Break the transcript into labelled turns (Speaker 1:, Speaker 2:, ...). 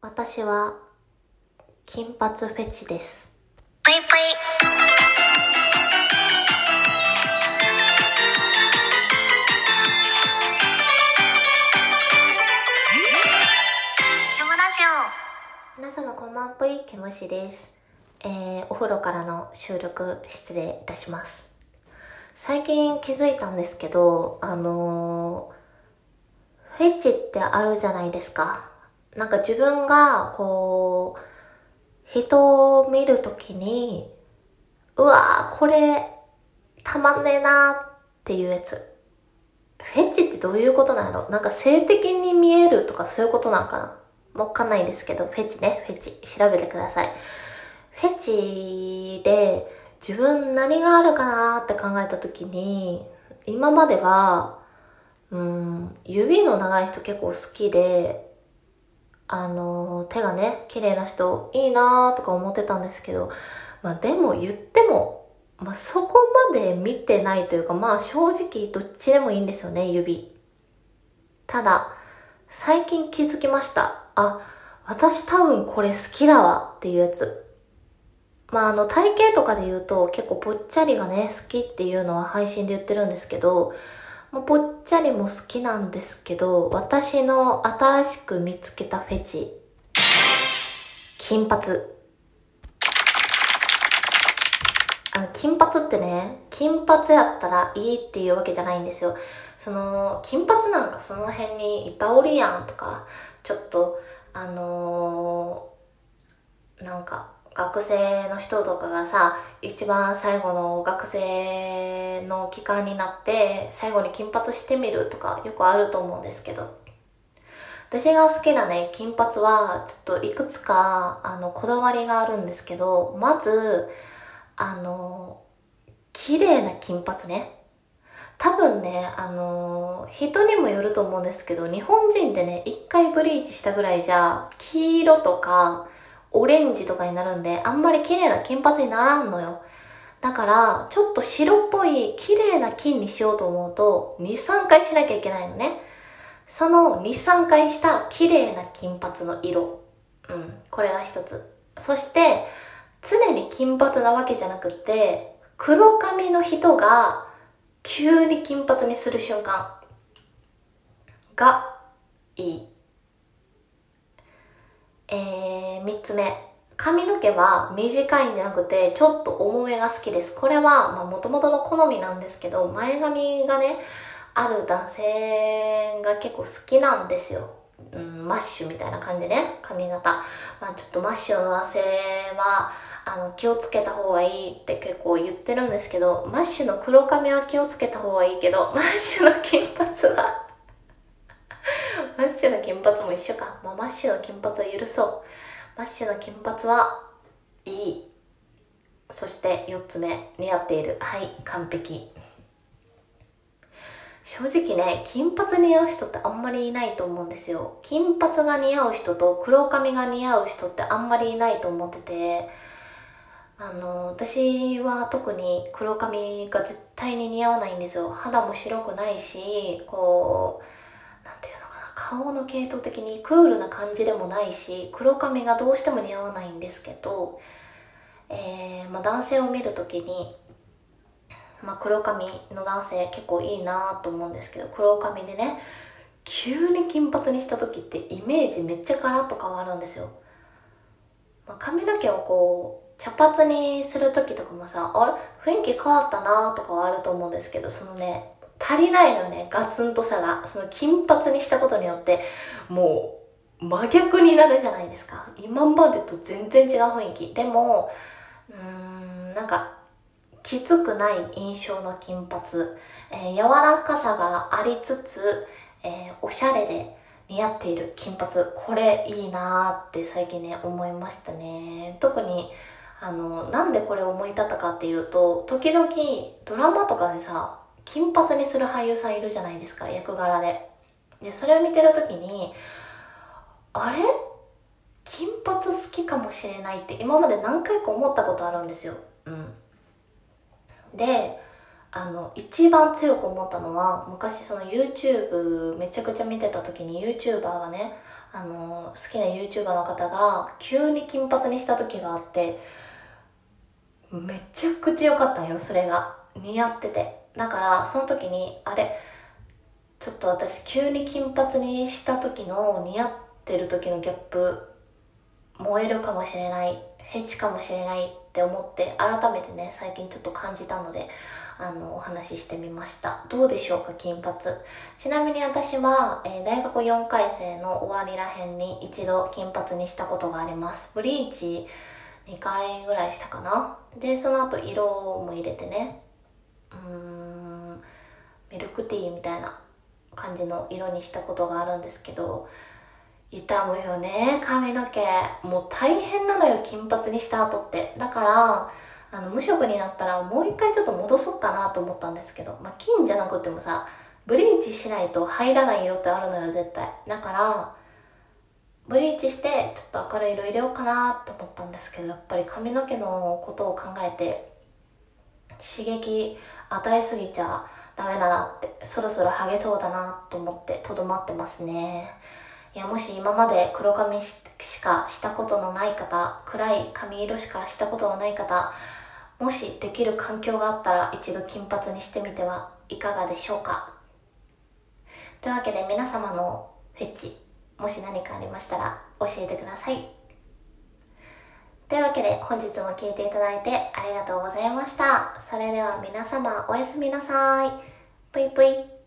Speaker 1: 私は金髪フェチです。
Speaker 2: ぷいぷい。
Speaker 1: 皆様こんばんぷい、けむしです。えー、お風呂からの収録失礼いたします。最近気づいたんですけど、あのー、フェチってあるじゃないですか。なんか自分が、こう、人を見るときに、うわー、これ、たまんねえなーっていうやつ。フェチってどういうことなのなんか性的に見えるとかそういうことなんかな？わかんないですけど、フェチね、フェチ。調べてください。フェチで自分何があるかなって考えたときに、今までは、うん、指の長い人結構好きで、あの、手がね、綺麗な人いいなーとか思ってたんですけど、まあでも言っても、まあそこまで見てないというか、まあ正直どっちでもいいんですよね、指。ただ、最近気づきました。あ、私多分これ好きだわっていうやつ。まああの体型とかで言うと結構ぽっちゃりがね好きっていうのは配信で言ってるんですけど、もうぽっちゃりも好きなんですけど、私の新しく見つけたフェチ。金髪。あの、金髪ってね、金髪やったらいいっていうわけじゃないんですよ。その、金髪なんかその辺にいっぱいおるやんとか、ちょっと、あのーなんか、学生の人とかがさ、一番最後の学生の期間になって、最後に金髪してみるとか、よくあると思うんですけど。私が好きなね、金髪は、ちょっといくつか、あの、こだわりがあるんですけど、まず、あの、綺麗な金髪ね。多分ね、あの人にもよると思うんですけど、日本人ってね、一回ブリーチしたぐらいじゃ、黄色とか、オレンジとかになるんで、あんまり綺麗な金髪にならんのよ。だから、ちょっと白っぽい綺麗な金にしようと思うと、2、3回しなきゃいけないのね。その2、3回した綺麗な金髪の色。うん、これが一つ。そして、常に金髪なわけじゃなくて、黒髪の人が急に金髪にする瞬間がいい。えー、三つ目。髪の毛は短いんじゃなくて、ちょっと重めが好きです。これは、まあ、元々の好みなんですけど、前髪がね、ある男性が結構好きなんですよ。うん、マッシュみたいな感じね、髪型。まあ、ちょっとマッシュの男性は、あの、気をつけた方がいいって結構言ってるんですけど、マッシュの黒髪は気をつけた方がいいけど、マッシュの金髪はマッシュの金髪も一緒か。まあ、マッシュの金髪は許そう。マッシュの金髪はいい。そして4つ目、似合っている。はい、完璧。正直ね、金髪似合う人ってあんまりいないと思うんですよ。金髪が似合う人と黒髪が似合う人ってあんまりいないと思ってて、あの、私は特に黒髪が絶対に似合わないんですよ。肌も白くないし、こう、なんていう、顔の系統的にクールな感じでもないし、黒髪がどうしても似合わないんですけど、えー、まあ男性を見るときに、まあ黒髪の男性結構いいなと思うんですけど、黒髪でね、急に金髪にした時ってイメージめっちゃガラッと変わるんですよ。まあ、髪の毛をこう、茶髪にする時とかもさ、あれ？雰囲気変わったなとかはあると思うんですけど、そのね、足りないのね、ガツンとさが。その金髪にしたことによって、もう、真逆になるじゃないですか。今までと全然違う雰囲気。でも、うーん、なんか、きつくない印象の金髪、えー柔らかさがありつつ、えーおしゃれで似合っている金髪、これいいなーって最近ね、思いましたね。特に、あの、なんでこれ思い立ったかっていうと、時々ドラマとかでさ、金髪にする俳優さんいるじゃないですか、役柄で。で、それを見てる時に、あれ？金髪好きかもしれないって今まで何回か思ったことあるんですよ。うん。で、あの、一番強く思ったのは、昔その YouTube めちゃくちゃ見てた時に YouTuber がね、あの好きな YouTuber の方が急に金髪にした時があってめちゃくちゃ良かったよそれが似合っててだからその時にあれちょっと私急に金髪にした時の似合ってる時のギャップ燃えるかもしれないフェチかもしれないって思って改めてね最近ちょっと感じたのであのお話ししてみました。どうでしょうか金髪。ちなみに私は、えー、大学4回生の終わりらへんに一度金髪にしたことがあります。ブリーチ2回ぐらいしたかな。でその後色も入れてね。うん。クティーみたいな感じの色にしたことがあるんですけど傷むよね髪の毛。もう大変なのよ金髪にした後って。だからあの無色になったらもう一回ちょっと戻そうかなと思ったんですけど、まあ、金じゃなくてもさブリーチしないと入らない色ってあるのよ絶対。だからブリーチしてちょっと明るい色入れようかなと思ったんですけどやっぱり髪の毛のことを考えて刺激与えすぎちゃダメだなってそろそろハゲそうだなと思ってとどまってますね。いやもし今まで黒髪しかしたことのない方暗い髪色しかしたことのない方もしできる環境があったら一度金髪にしてみてはいかがでしょうか。というわけで皆様のフェッチもし何かありましたら教えてください。というわけで本日も聴いていただいてありがとうございました。それでは皆様おやすみなさい。ぷいぷい。